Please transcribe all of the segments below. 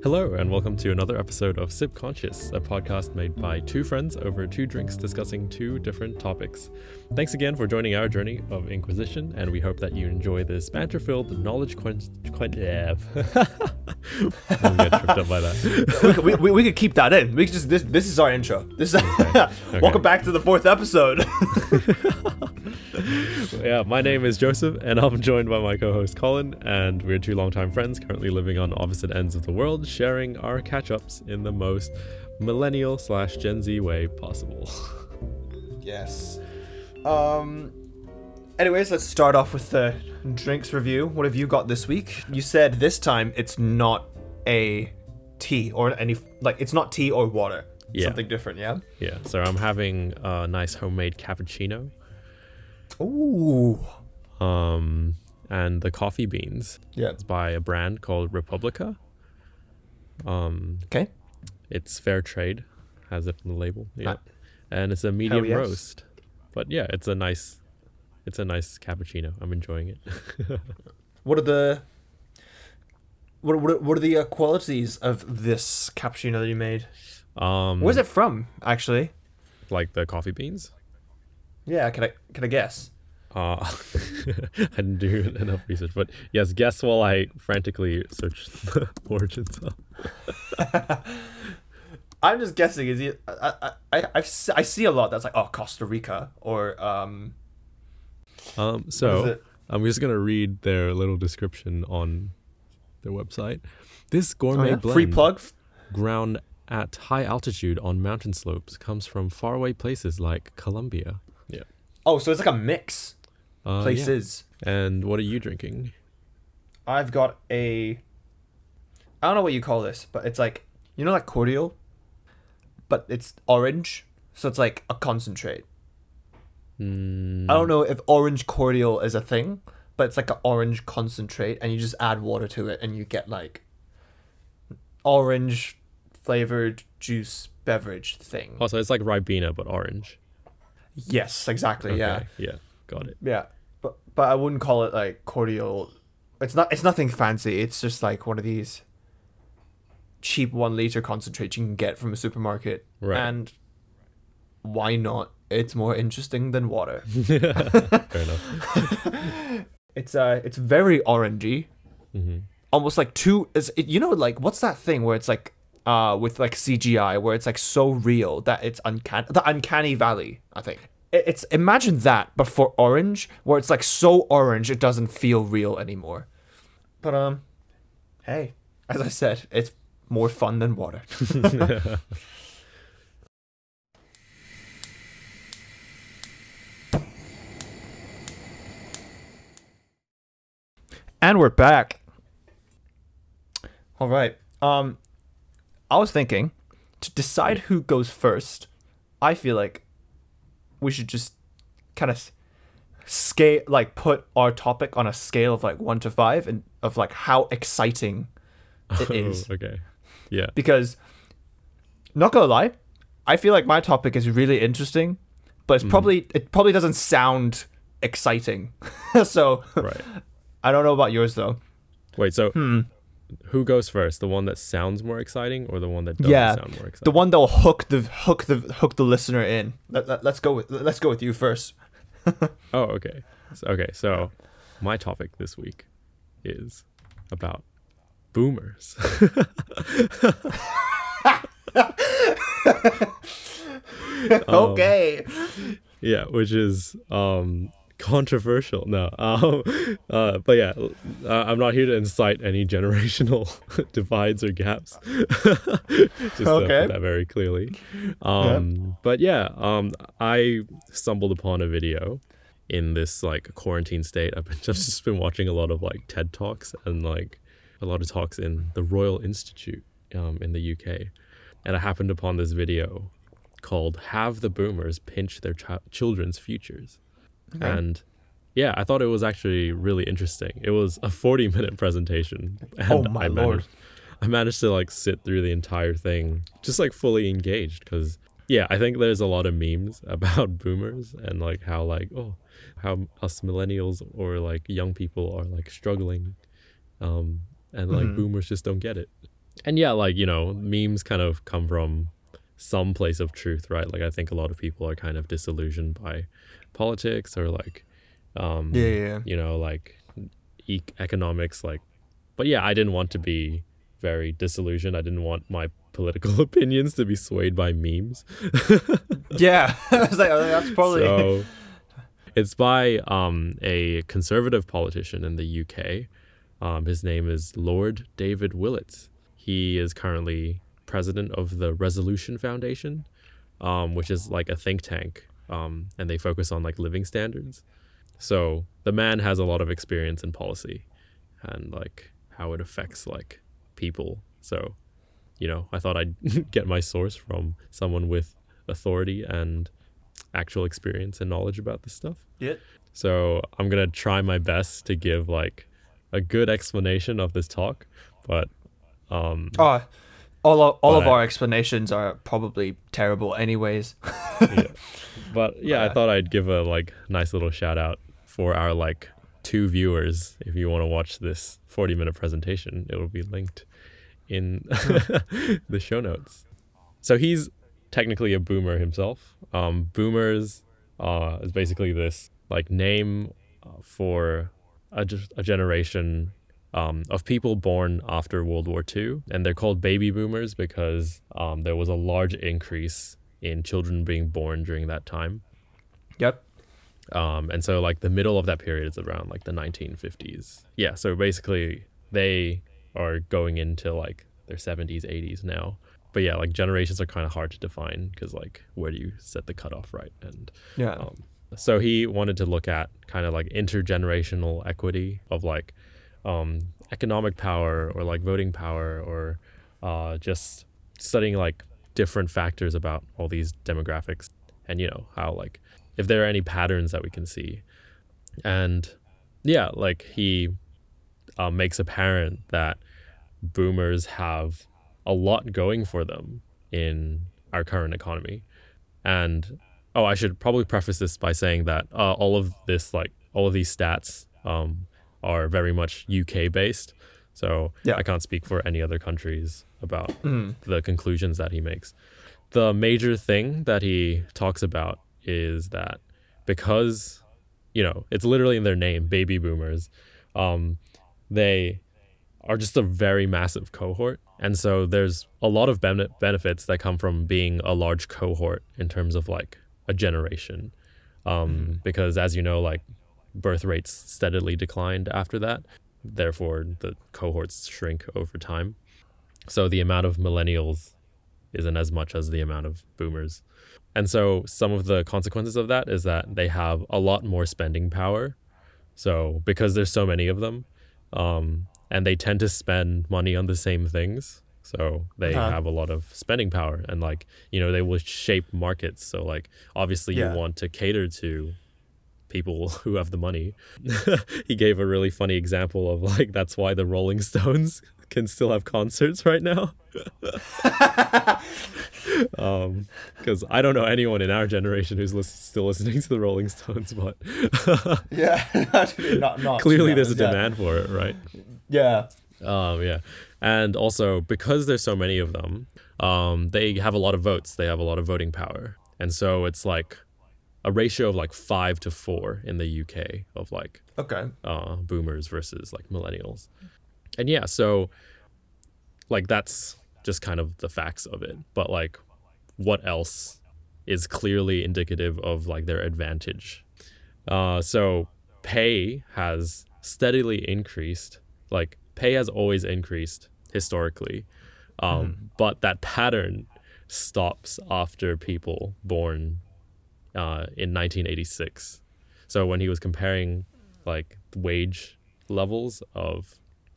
Hello, and welcome to another episode of Sip Conscious, a podcast made by two friends over two drinks discussing two different topics. Thanks again for joining our journey of Inquisition, and we hope that you enjoy this banter filled, knowledge quench. quench yeah. I'm get tripped up by that. we, could, we, we, could keep that in. We could just this this is our intro. This is Okay. welcome back to the fourth episode. yeah, my name is Joseph, and I'm joined by my co host Colin, and we're two longtime friends currently living on opposite ends of the world, sharing our catch ups in the most millennial slash Gen Z way possible. yes. Um. Anyways, let's start off with the drinks review. What have you got this week? You said this time it's not a tea or any like it's not tea or water. Yeah. Something different, yeah. Yeah, so I'm having a nice homemade cappuccino. Ooh. Um, and the coffee beans Yeah. It's by a brand called Republica. Um, Okay. it's fair trade, has it on the label. Yeah, Ah. and it's a medium yes. roast. But yeah, it's a nice, it's a nice cappuccino. I'm enjoying it. What are the what what, what are the uh, qualities of this cappuccino that you made? um, Where's it from, actually? like the coffee beans? Yeah, can I can I guess? Uh, I didn't do enough research, but yes, guess while I frantically search the origins of. I'm just guessing. Is it? I I I se- I see a lot that's like oh Costa Rica or um. Um, so? I'm just gonna read their little description on their website. This Oh, gourmet yeah? blend, Free plug. ground at high altitude on mountain slopes, comes from faraway places like Colombia. Yeah. Oh, so it's like a mix. Uh, yeah. Places. And what are you drinking? I've got a. I don't know what you call this, but it's like you know like cordial, but it's orange, so it's like a concentrate. Mm, I don't know if orange cordial is a thing, but it's like an orange concentrate, and you just add water to it, and you get like orange flavored juice beverage thing. Also, it's like Ribena but orange. Yes, exactly. Yeah, Okay, Yeah. Got it. yeah. But but I wouldn't call it like cordial. It's not. It's nothing fancy. It's just like one of these cheap one liter concentrates you can get from a supermarket. Right. And why not? It's more interesting than water. Fair enough. It's uh, it's very orangey. hmm almost like too is it, you know like what's that thing where it's like uh with like CGI where it's like so real that it's uncanny the uncanny valley I think. It's imagine that but for orange where it's like so orange it doesn't feel real anymore. But um hey as I said it's more fun than water. And we're back. All right. Um, I was thinking to decide who goes first. I feel like we should just kind of scale, like put our topic on a scale of like one to five, and of like how exciting it is. okay. Yeah. Because, not gonna lie, I feel like my topic is really interesting, but it's probably it probably doesn't sound exciting. so Right. I don't know about yours though. Wait. So, Hmm. Who goes first? The one that sounds more exciting, or the one that doesn't Yeah, sound more exciting? the one that will hook the hook the hook the listener in. Let, let, us go with let's go with you first. Oh, okay. So, okay, so my topic this week is about boomers. Um, okay. yeah, which is um controversial. No. Um uh but yeah, uh, I'm not here to incite any generational divides or gaps. Just to Okay. put that very clearly. Um but yeah, um I stumbled upon a video in this like quarantine state. I've, been, I've just been watching a lot of like TED Talks and like a lot of talks in the Royal Institute um, in the UK. And I happened upon this video called Have the Boomers Pinch Their Ch- Children's Futures. And yeah, I thought it was actually really interesting. It was a 40 minute presentation. And Oh my I lord. managed, I managed to like sit through the entire thing just like fully engaged because yeah, I think there's a lot of memes about boomers and like how like oh how us millennials or like young people are like struggling um and like Mhm. boomers just don't get it. and yeah, like you know, memes kind of come from some place of truth, right? Like I think a lot of people are kind of disillusioned by politics or like, um, Yeah, yeah. you know, like e- economics. Like, but yeah, I didn't want to be very disillusioned. I didn't want my political opinions to be swayed by memes. Yeah, I was like, oh, that's probably. So it's by um, a conservative politician in the UK. Um, his name is Lord David Willetts. He is currently president of the Resolution Foundation, um, which is like a think tank, um, and they focus on like living standards. So the man has a lot of experience in policy and like how it affects like people. So, you know, I thought I'd get my source from someone with authority and actual experience and knowledge about this stuff. Yeah. So I'm gonna try my best to give like a good explanation of this talk, but um, Oh, all of, all But of our explanations are probably terrible, anyways. yeah. but yeah, I thought I'd give a like nice little shout out for our like two viewers. If you want to watch this 40 minute presentation, it will be linked in the show notes. So he's technically a boomer himself. Um, boomers uh, is basically this like name uh, for a, a generation um, of people born after World War II, and they're called baby boomers because um, there was a large increase in children being born during that time. Yep. Um, and so like the middle of that period is around like the 1950s. Yeah, so basically they are going into like their 70s, 80s now. But yeah, like generations are kind of hard to define because like where do you set the cutoff, right? And Yeah. um, so he wanted to look at kind of like intergenerational equity of like um, economic power or like voting power or uh, just studying like different factors about all these demographics and you know how like if there are any patterns that we can see. And yeah like he uh, makes apparent that boomers have a lot going for them in our current economy. And oh i should probably preface this by saying that uh, all of this like all of these stats um, are very much uk based so Yeah. i can't speak for any other countries about Mm. the conclusions that he makes. The major thing that he talks about is that because you know it's literally in their name baby boomers um, they are just a very massive cohort. And so there's a lot of bene- benefits that come from being a large cohort in terms of like a generation. Um, because as you know like birth rates steadily declined after that therefore the cohorts shrink over time so the amount of millennials isn't as much as the amount of boomers and so some of the consequences of that is that they have a lot more spending power. So because there's so many of them, um, and they tend to spend money on the same things. So they Uh-huh. have a lot of spending power and like, you know, they will shape markets. So like obviously Yeah. you want to cater to people who have the money. he gave a really funny example of like that's why the Rolling Stones can still have concerts right now. um because i don't know anyone in our generation who's lis- still listening to the rolling stones but Yeah. not, not, clearly there's a yeah. demand for it right Yeah. um yeah and also because there's so many of them um they have a lot of votes they have a lot of voting power and so it's like a ratio of like five to four in the uk of like Okay. uh, boomers versus like millennials. And yeah, so like that's just kind of the facts of it. But like what else is clearly indicative of like their advantage? Uh, so pay has steadily increased. Like pay has always increased historically. Um, But that pattern stops after people born uh, in 1986. So when he was comparing like wage levels of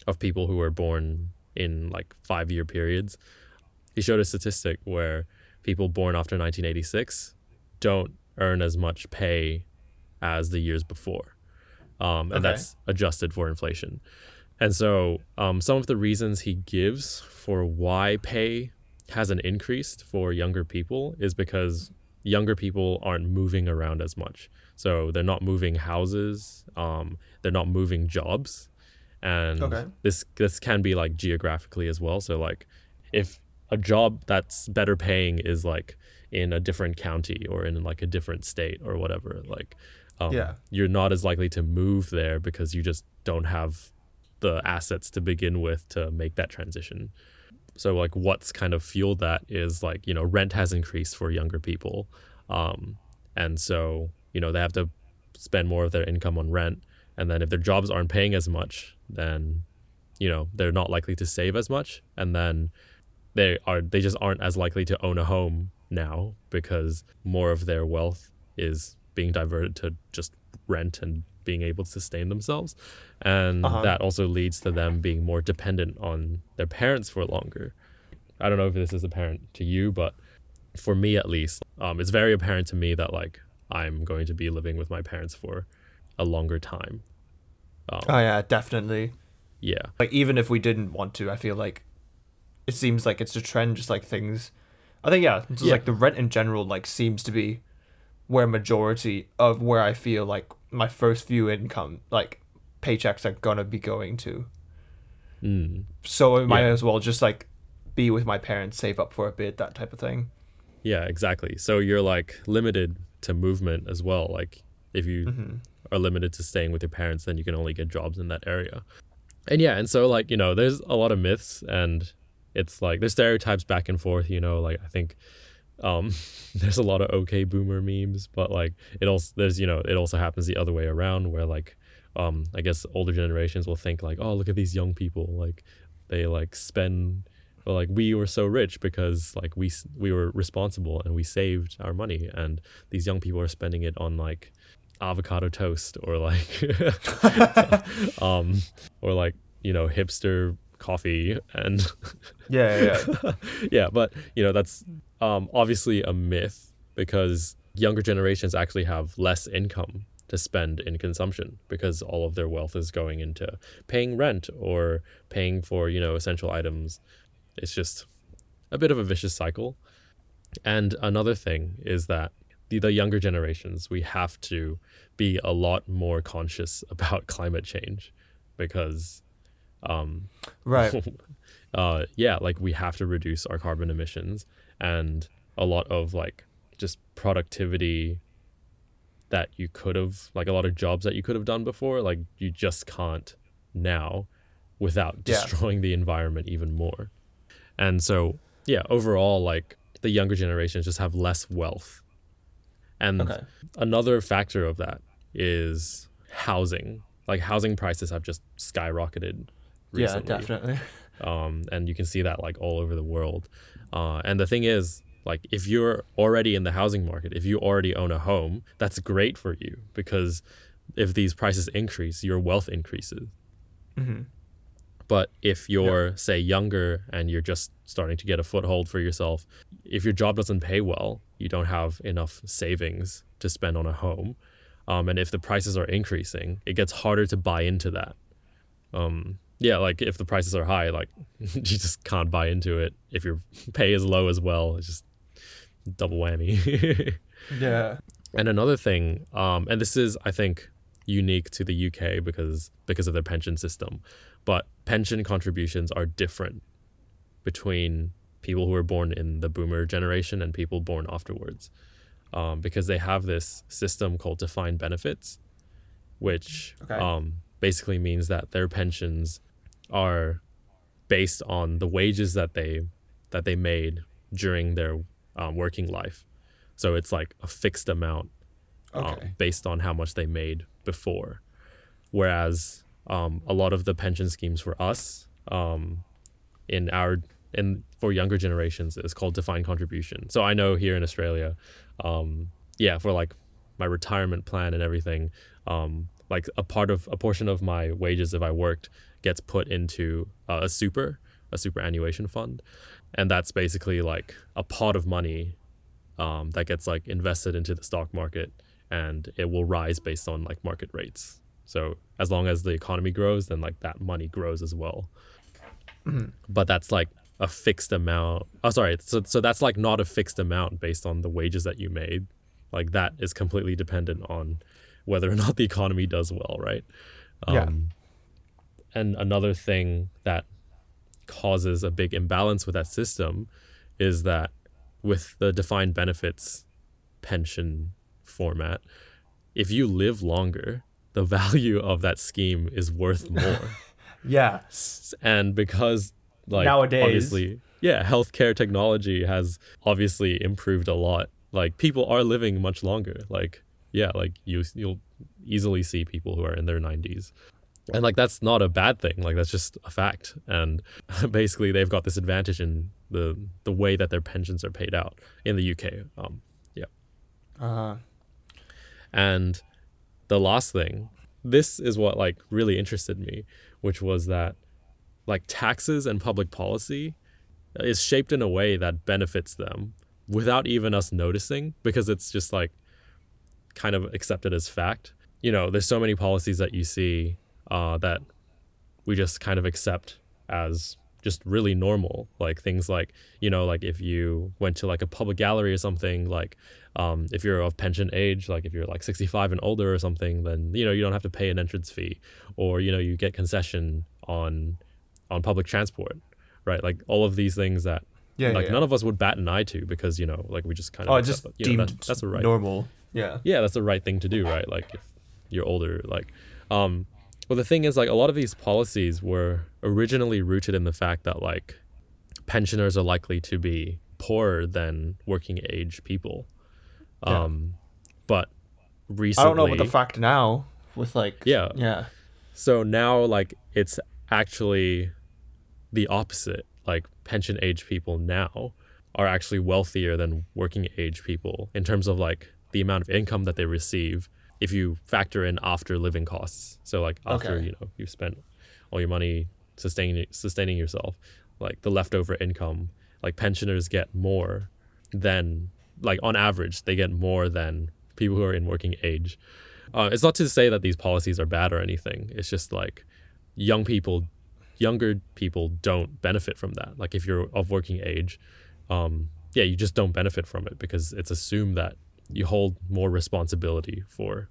of people who were born in like five year periods, he showed a statistic where people born after 1986 don't earn as much pay as the years before, um, and Okay. that's adjusted for inflation. And so, um, some of the reasons he gives for why pay hasn't increased for younger people is because younger people aren't moving around as much. So they're not moving houses, um, they're not moving jobs, and Okay. this this can be like geographically as well. So like if a job that's better paying is like in a different county or in like a different state or whatever, like um, Yeah. you're not as likely to move there because you just don't have the assets to begin with to make that transition. So like what's kind of fueled that is like, you know, rent has increased for younger people. Um, and so, you know, they have to spend more of their income on rent. And then if their jobs aren't paying as much, then, you know, they're not likely to save as much. And then they are they just aren't as likely to own a home now because more of their wealth is being diverted to just rent and being able to sustain themselves and Uh-huh. that also leads to them being more dependent on their parents for longer i don't know if this is apparent to you but for me at least um, it's very apparent to me that like i'm going to be living with my parents for a longer time um, Oh yeah, definitely. yeah Like even if we didn't want to, I feel like it seems like it's a trend. Just like things, I think yeah, just Yeah. like the rent in general, like seems to be where majority of where I feel like my first few income like paychecks are gonna be going to. mm. So I might Yeah. as well just like be with my parents, save up for a bit, that type of thing. Yeah, exactly. So you're like limited to movement as well. Like if you Mm-hmm. are limited to staying with your parents, then you can only get jobs in that area. And yeah, and so like, you know, there's a lot of myths and it's like there's stereotypes back and forth, you know, like I think um there's a lot of okay boomer memes, but like it also there's, you know, it also happens the other way around where like um I guess older generations will think like, "Oh, look at these young people, like they like spend or like we were so rich because like we we were responsible and we saved our money and these young people are spending it on like avocado toast or like um or like you know hipster coffee and Yeah, yeah, yeah. yeah but you know that's um obviously a myth because younger generations actually have less income to spend in consumption because all of their wealth is going into paying rent or paying for you know essential items. It's just a bit of a vicious cycle. And another thing is that the, the younger generations we have to be a lot more conscious about climate change because um right. uh yeah like we have to reduce our carbon emissions and a lot of like just productivity that you could have like a lot of jobs that you could have done before like you just can't now without Yeah. destroying the environment even more and so yeah overall like the younger generations just have less wealth and Okay. another factor of that is housing like housing prices have just skyrocketed Yeah, definitely. um, and you can see that like all over the world. Uh, and the thing is, like, if you're already in the housing market, if you already own a home, that's great for you because if these prices increase, your wealth increases. hmm But if you're, say, younger and you're just starting to get a foothold for yourself, if your job doesn't pay well, you don't have enough savings to spend on a home. Um, and if the prices are increasing, it gets harder to buy into that. Um, yeah, like if the prices are high, like you just can't buy into it. If your pay is low as well, it's just double whammy. Yeah. And another thing, um, and this is I think unique to the UK because because of their pension system, but pension contributions are different between people who were born in the boomer generation and people born afterwards, um, because they have this system called defined benefits, which Okay. um, basically means that their pensions are based on the wages that they that they made during their um, working life. So it's like a fixed amount um, Okay. based on how much they made before. Whereas um, a lot of the pension schemes for us um, in our in for younger generations is called defined contribution. So I know here in Australia, um, yeah, for like my retirement plan and everything, um, like a part of a portion of my wages if I worked gets put into uh, a super a superannuation fund, and that's basically like a pot of money um, that gets like invested into the stock market and it will rise based on like market rates. So as long as the economy grows, then like that money grows as well. But that's like a fixed amount. Oh, sorry. So so that's like not a fixed amount based on the wages that you made. Like that is completely dependent on whether or not the economy does well, right? Yeah. And another thing that causes a big imbalance with that system is that with the defined benefits pension format, if you live longer, the value of that scheme is worth more. Yeah. and because like Nowadays. obviously yeah, healthcare technology has obviously improved a lot. Like people are living much longer. Like yeah, like you you'll easily see people who are in their 90s. And like that's not a bad thing. Like that's just a fact. And basically they've got this advantage in the the way that their pensions are paid out in the UK. Um yeah. Uh-huh. And the last thing, this is what like really interested me, which was that like taxes and public policy is shaped in a way that benefits them without even us noticing because it's just like kind of accepted as fact. You know, there's so many policies that you see uh, that we just kind of accept as just really normal like things like you know like if you went to like a public gallery or something like um, if you're of pension age like if you're like 65 and older or something then you know you don't have to pay an entrance fee or you know you get concession on on public transport right like all of these things that yeah. like yeah. none of us would bat an eye to because you know like we just kind of Oh, just that, you know, deemed that- that's a right normal. Yeah. yeah that's the right thing to do right like if you're older like um well the thing is like a lot of these policies were originally rooted in the fact that like pensioners are likely to be poorer than working age people Yeah. um but recently. I don't know what the fact now with like. Yeah. Yeah. so now like it's actually the opposite like pension age people now are actually wealthier than working age people in terms of like the amount of income that they receive if you factor in after living costs. So like after Okay. you know you've spent all your money sustaining sustaining yourself like the leftover income like pensioners get more than like on average they get more than people who are in working age. Uh, it's not to say that these policies are bad or anything. It's just like young people younger people don't benefit from that. Like if you're of working age um, yeah you just don't benefit from it because it's assumed that you hold more responsibility for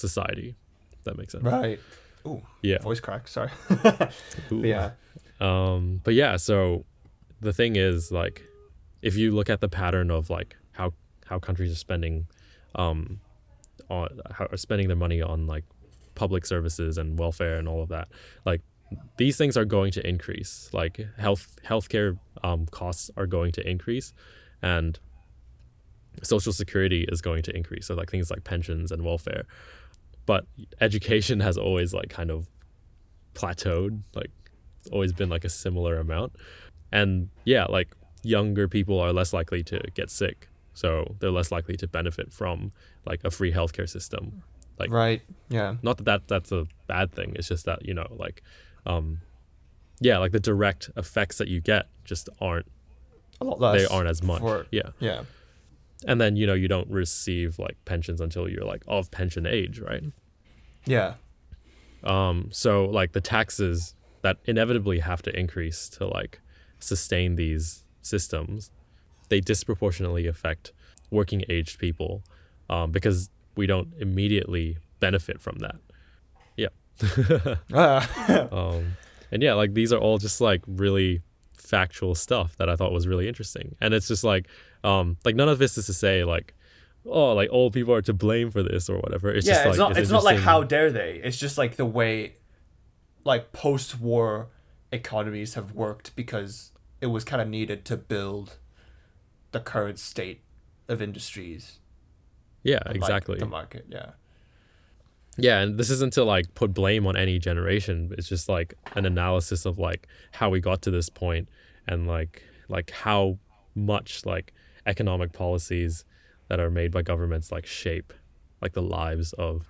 society if that makes sense Right. Ooh. yeah Voice crack. Sorry. Yeah. Um, but yeah, so the thing is, like, if you look at the pattern of like how how countries are spending, um, on how are spending their money on like public services and welfare and all of that, like these things are going to increase. Like health healthcare um, costs are going to increase, and social security is going to increase. So like things like pensions and welfare, but education has always like kind of plateaued. Like it's always been like a similar amount. And yeah, like younger people are less likely to get sick. So they're less likely to benefit from like a free healthcare system. Like Right. Yeah. not that, that that's a bad thing. It's just that, you know, like um yeah, like the direct effects that you get just aren't A lot less. they aren't as much. for- yeah. Yeah. And then, you know, you don't receive like pensions until you're like of pension age, right? Yeah. Um, so like the taxes that inevitably have to increase to like sustain these systems, they disproportionately affect working aged people um, because we don't immediately benefit from that. Yeah. Ah. Um, and yeah, like these are all just like really factual stuff that I thought was really interesting. And it's just like, um, like none of this is to say like, oh, like old people are to blame for this or whatever. It's yeah, just it's like not. It's, not like how dare they. It's just like the way, like post-war economies have worked because it was kind of needed to build the current state of industries. Yeah, and, like, exactly. the market. Yeah. Yeah, and this isn't to like put blame on any generation. It's just like an analysis of like how we got to this point and like like how much like economic policies that are made by governments like shape like the lives of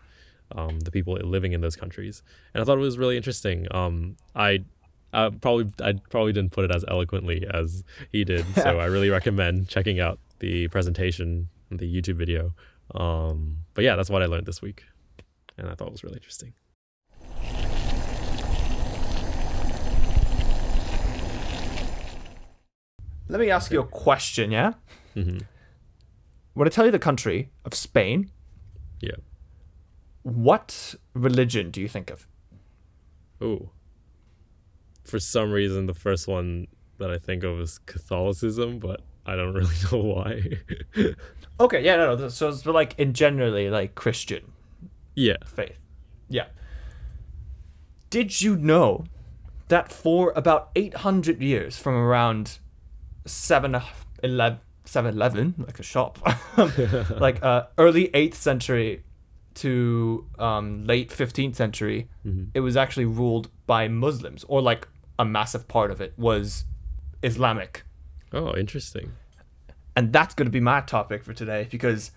um, the people living in those countries. And I thought it was really interesting. Um, I uh, probably I probably didn't put it as eloquently as he did, so I really recommend checking out the presentation, the YouTube video. Um, but yeah, that's what I learned this week and I thought it was really interesting. Let me ask you a question. Yeah. hmm When I tell you the country of Spain, Yeah. what religion do you think of? Oh, for some reason the first one that I think of is Catholicism, but I don't really know why. Okay, yeah, no, no. So it's like in generally like Christian yeah. faith. Yeah. Did you know that for about 800 years, from around uh, 7 11, like a shop, like uh, early 8th century to um, late 15th century, it was actually ruled by Muslims, or like a massive part of it was Islamic. Oh, interesting. And that's going to be my topic for today because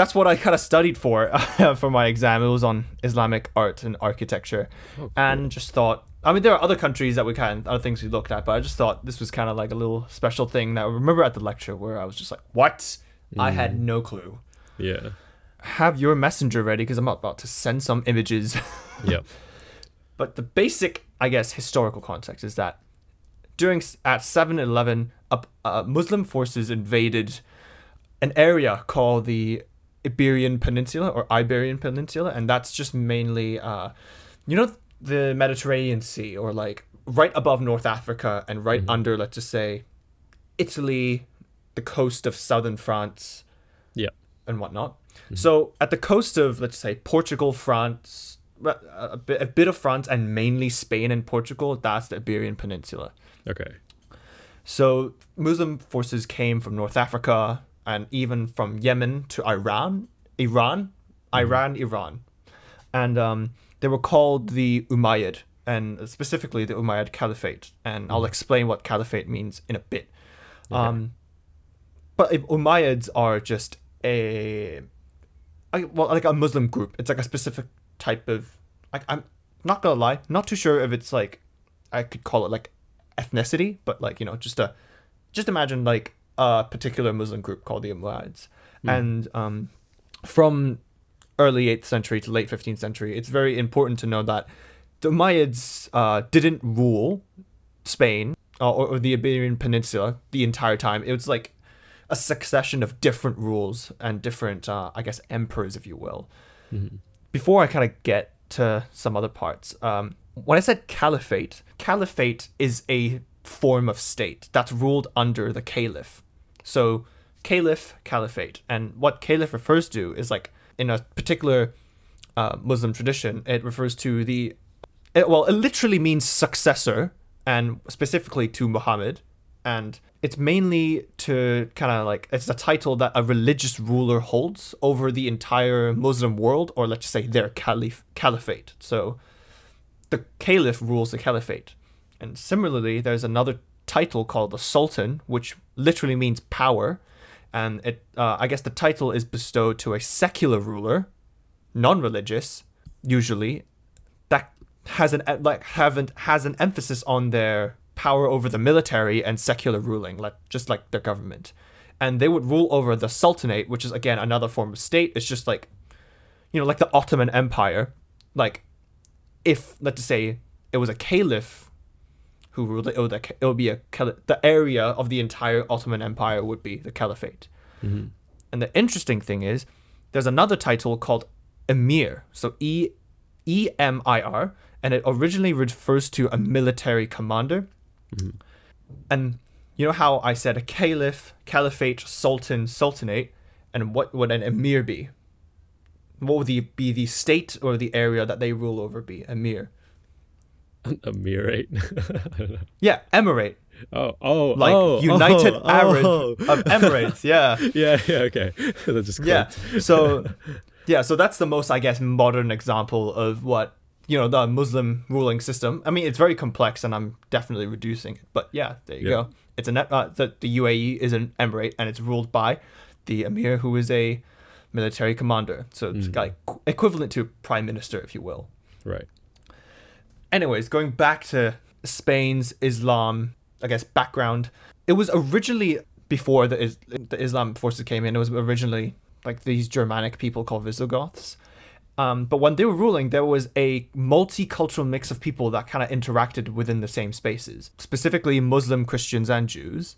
that's what I kind of studied for for my exam. It was on Islamic art and architecture, and just thought. I mean, there are other countries that we kind of other things we looked at, but I just thought this was kind of like a little special thing that I remember at the lecture where I was just like, "What? I had no clue." Yeah. Have your messenger ready because I'm about to send some images. Yep. But the basic, I guess, historical context is that during at 7-Eleven, uh, uh, Muslim forces invaded an area called the Iberian Peninsula or Iberian Peninsula, and that's just mainly, uh, you know, the Mediterranean Sea or like right above North Africa and right under, let's just say, Italy, the coast of southern France, Yep. and whatnot. So at the coast of let's say Portugal, France, a bit, a bit of France, and mainly Spain and Portugal, that's the Iberian Peninsula. Okay. So Muslim forces came from North Africa and even from Yemen to Iran, Iran, Iran, Iran, and um, they were called the Umayyad, and specifically the Umayyad Caliphate. And I'll explain what caliphate means in a bit. Um, but if Umayyads are just a well, like a Muslim group. It's like a specific type of. Like I'm not gonna lie, not too sure if it's like, I could call it like ethnicity, but like you know, just a, just imagine like a particular Muslim group called the Umayyads, and um, from early 8th century to late 15th century, it's very important to know that the Umayyads uh, didn't rule Spain uh, or, or the Iberian Peninsula the entire time. It was like a succession of different rules and different, uh, I guess, emperors, if you will. Before I kind of get to some other parts, um, when I said caliphate, caliphate is a form of state that's ruled under the caliph. So, caliph, caliphate. And what caliph refers to is like in a particular uh, Muslim tradition, it refers to the, it, well, it literally means successor and specifically to Muhammad. And it's mainly to kind of like, it's a title that a religious ruler holds over the entire Muslim world, or let's just say their caliph, caliphate. So the caliph rules the caliphate. And similarly, there's another title called the sultan, which literally means power. And it, uh, I guess the title is bestowed to a secular ruler, non-religious, usually, that has an like haven't has an emphasis on their power over the military and secular ruling, like just like their government. And they would rule over the sultanate, which is again another form of state. It's just like, you know, like the Ottoman Empire. Like, if let's say it was a caliph who ruled it, it would, it would be a the area of the entire Ottoman Empire would be the caliphate. Mm-hmm. And the interesting thing is, there's another title called emir. So E E M I R, and it originally refers to a military commander. Mm-hmm. And you know how I said a caliph, caliphate, sultan, sultanate, and what would an emir be? What would the, be the state or the area that they rule over be? Emir. An emirate. I don't know. Yeah, emirate. Oh, oh, Like oh, United oh, Arab oh. of Emirates. Yeah. Yeah, yeah, okay. that just yeah so yeah so that's the most i guess modern example of what you know the muslim ruling system i mean it's very complex and i'm definitely reducing it but yeah there you Yeah. go it's a net uh, the, the uae is an emirate and it's ruled by the emir who is a military commander so it's like equivalent to prime minister if you will Right. Anyways, going back to Spain's Islam, I guess background, it was originally before the the Islam forces came in. It was originally like these Germanic people called Visigoths. Um, but when they were ruling, there was a multicultural mix of people that kind of interacted within the same spaces, specifically Muslim, Christians, and Jews.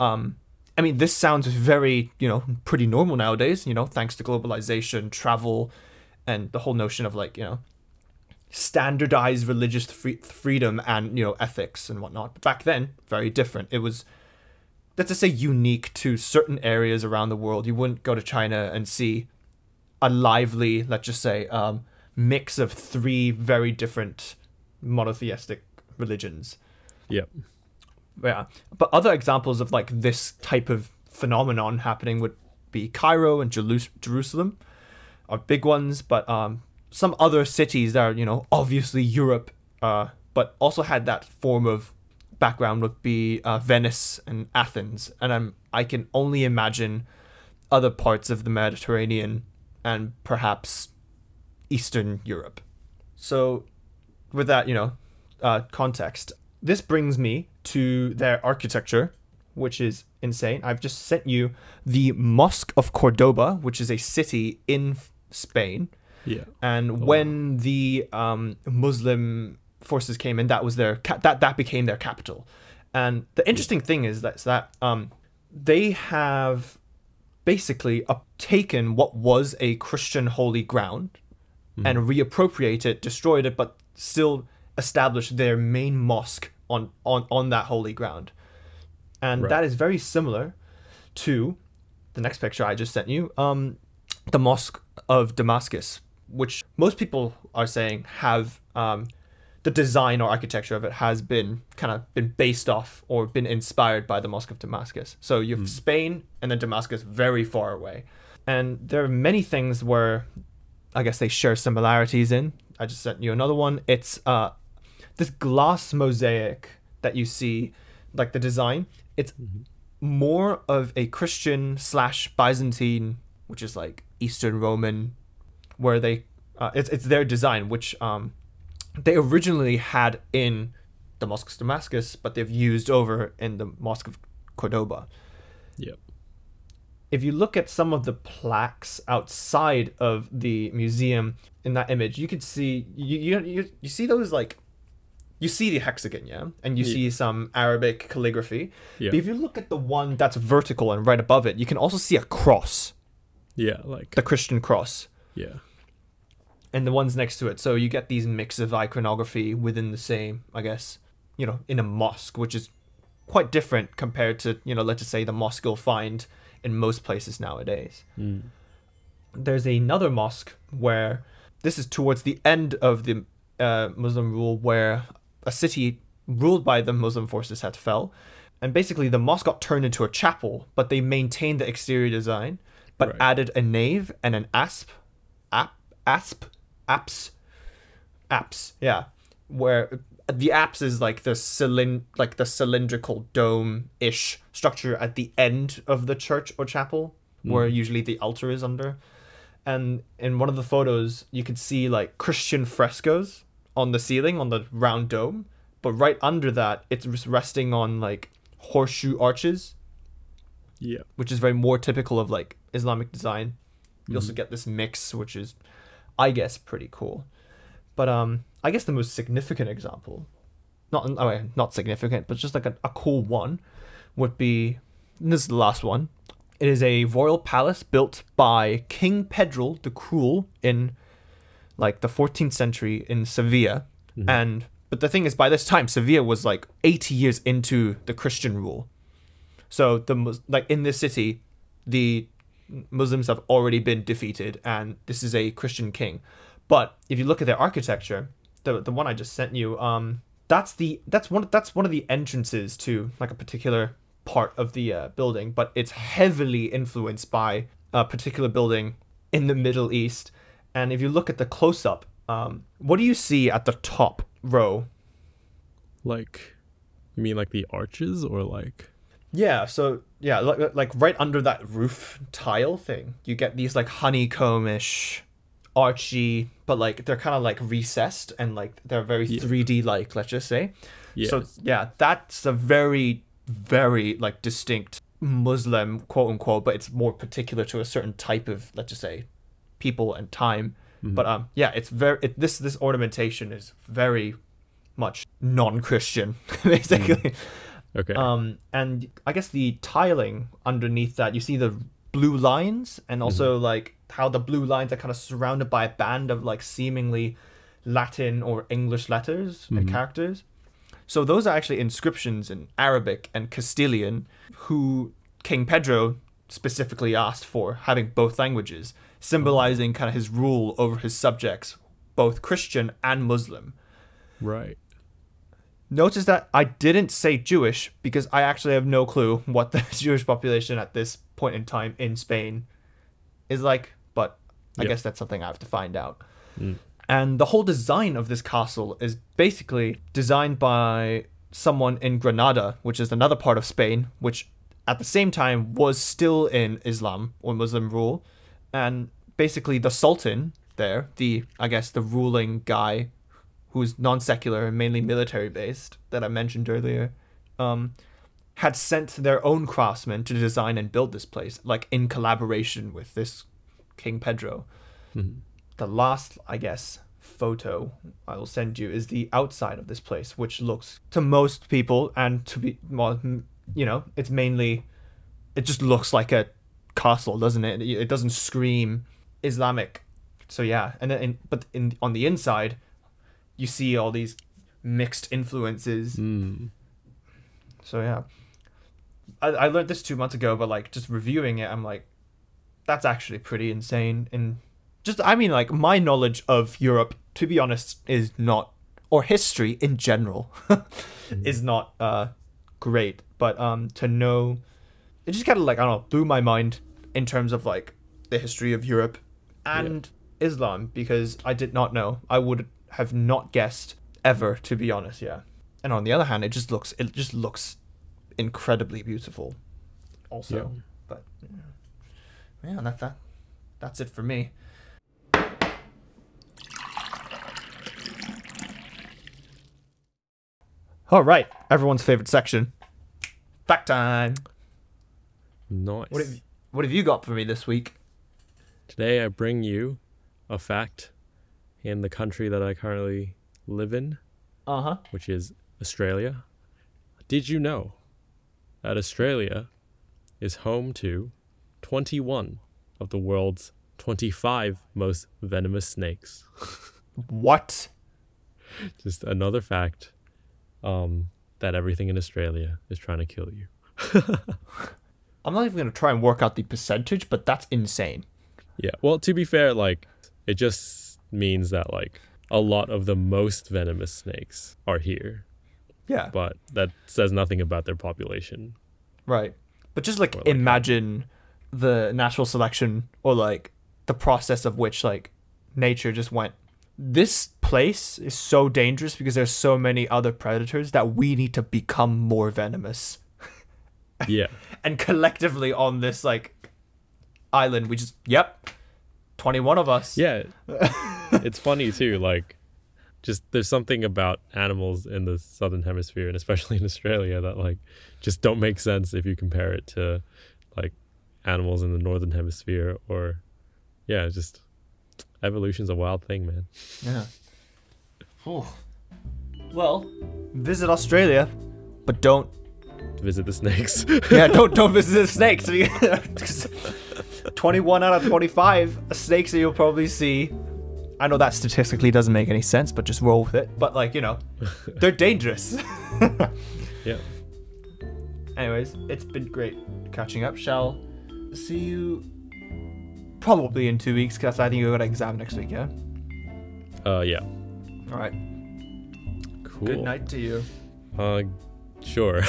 Um, I mean, this sounds very, you know, pretty normal nowadays, you know, thanks to globalization, travel, and the whole notion of like, you know, standardized religious free- freedom and you know ethics and whatnot. But back then, very different. It was let's just say unique to certain areas around the world. You wouldn't go to China and see a lively, let's just say, um, mix of three very different monotheistic religions. Yep. Yeah. But other examples of like this type of phenomenon happening would be Cairo and Jeru- Jerusalem are big ones, but um, some other cities that are, you know, obviously Europe, uh, but also had that form of background would be uh, Venice and Athens. And I'm, I can only imagine other parts of the Mediterranean and perhaps Eastern Europe. So, with that, you know, uh, context, this brings me to their architecture, which is insane. I've just sent you the Mosque of Cordoba, which is a city in Spain. Yeah. And when the um, Muslim forces came in, that was their ca- that that became their capital. And the interesting thing is that, is that um, they have basically uh, taken what was a Christian holy ground and reappropriated, destroyed it, but still established their main mosque on on on that holy ground. And Right. that is very similar to the next picture I just sent you, um, the mosque of Damascus, which most people are saying have um, the design or architecture of it has been kind of been based off or been inspired by the mosque of Damascus. So you have Spain and then Damascus very far away, and there are many things where I guess they share similarities in. I just sent you another one. It's uh, this glass mosaic that you see, like the design. It's more of a Christian slash Byzantine, which is like Eastern Roman, where they uh, it's it's their design, which um they originally had in the Mosque of Damascus, but they've used over in the Mosque of Cordoba. Yep. If you look at some of the plaques outside of the museum in that image, you could see you you you, you see those like you see the hexagon, yeah, and you Yeah. see some Arabic calligraphy. Yeah. But if you look at the one that's vertical and right above it, you can also see a cross, Yeah. Like. the Christian cross, Yeah. And the ones next to it. So you get these mix of iconography within the same, I guess, you know, in a mosque, which is quite different compared to, you know, let's just say the mosque you'll find in most places nowadays. Mm. There's another mosque where this is towards the end of the uh, Muslim rule, where a city ruled by the Muslim forces had fell. And basically, the mosque got turned into a chapel, but they maintained the exterior design, but Right. added a nave and an asp, ap, asp, apse, apps yeah, where the apse is like the cylind, like the cylindrical dome-ish structure at the end of the church or chapel, where mm. usually the altar is under. And in one of the photos, you could see like Christian frescoes on the ceiling on the round dome, but right under that, it's resting on like horseshoe arches, Yeah. which is very more typical of like Islamic design. You also mm. get this mix, which is, I guess, pretty cool. But um, I guess the most significant example, not oh, wait, not significant, but just like a, a cool one, would be this is the last one. It is a royal palace built by King Pedro the Cruel in like the 14th century in Sevilla, and but the thing is, by this time, Sevilla was like 80 years into the Christian rule. So the like in this city, the Muslims have already been defeated, and this is a Christian king. But if you look at their architecture, the the one I just sent you, um, that's the that's one that's one of the entrances to like a particular part of the uh, building, but it's heavily influenced by a particular building in the Middle East. And if you look at the close up, um, what do you see at the top row? Like. You mean like the arches or like? Yeah, so yeah, like like right under that roof tile thing, you get these like honeycomb-ish, archy, but like they're kind of like recessed and like they're very Yeah. 3D like, let's just say. Yeah. So yeah, that's a very very like distinct Muslim quote unquote, but it's more particular to a certain type of let's just say people and time. But um yeah, it's very it, this this ornamentation is very much non-Christian basically. Okay. Um, and I guess the tiling underneath that, you see the blue lines, and also like how the blue lines are kind of surrounded by a band of like seemingly Latin or English letters and characters. So those are actually inscriptions in Arabic and Castilian, who King Pedro specifically asked for, having both languages, symbolizing kind of his rule over his subjects, both Christian and Muslim. Right. Notice that I didn't say Jewish because I actually have no clue what the Jewish population at this point in time in Spain is like, but I Yep. guess that's something I have to find out. Mm. And the whole design of this castle is basically designed by someone in Granada, which is another part of Spain, which at the same time was still in Islam or Muslim rule. And basically, the Sultan there, the, I guess, the ruling guy who's non secular and mainly military based, that I mentioned earlier, um, had sent their own craftsmen to design and build this place, like in collaboration with this King Pedro Mhm. the last, I guess, photo I will send you is the outside of this place, which looks to most people and to be, well, you know, it's mainly, it just looks like a castle, doesn't it? It doesn't scream Islamic. So yeah, and then, in, but in on the inside, you see all these mixed influences. Mm. So yeah, I, I learned this two months ago, but like just reviewing it, I'm like, that's actually pretty insane. And just I mean, like my knowledge of Europe, to be honest, is not or history in general is not uh great. But um to know, it just kind of like I don't know blew my mind in terms of like the history of Europe and Islam because I did not know. I would have not guessed ever, to be honest. Yeah. And on the other hand, it just looks it just looks incredibly beautiful. Also, Yeah. but yeah, that that that's it for me. All right, everyone's favorite section, fact time. Nice. What have what have you got for me this week? Today I bring you a fact in the country that I currently live in, Uh huh. which is Australia. Did you know that Australia is home to 21 of the world's 25 most venomous snakes? What? Just another fact um, that everything in Australia is trying to kill you. I'm not even gonna try and work out the percentage, but that's insane. Yeah. Well, to be fair, like it just means that like a lot of the most venomous snakes are here, Yeah. but that says nothing about their population. Right. But just like like, imagine the natural selection or like the process of which like nature just went this place is so dangerous because there's so many other predators that we need to become more venomous. Yeah. And collectively on this like island we just yep 21 of us. Yeah. it's funny too, like just there's something about animals in the southern hemisphere and especially in Australia that like just don't make sense if you compare it to like animals in the northern hemisphere or yeah, just evolution's a wild thing, man. Yeah. Well, visit Australia, but don't Visit the snakes. yeah, don't don't visit the snakes. Twenty-one out of twenty-five snakes that you'll probably see. I know that statistically doesn't make any sense, but just roll with it. But like you know, they're dangerous. yeah. Anyways, it's been great catching up. Shall see you probably in two weeks because I think you're gonna exam next week. Yeah. Uh yeah. All right. Cool. Good night to you. Uh sure.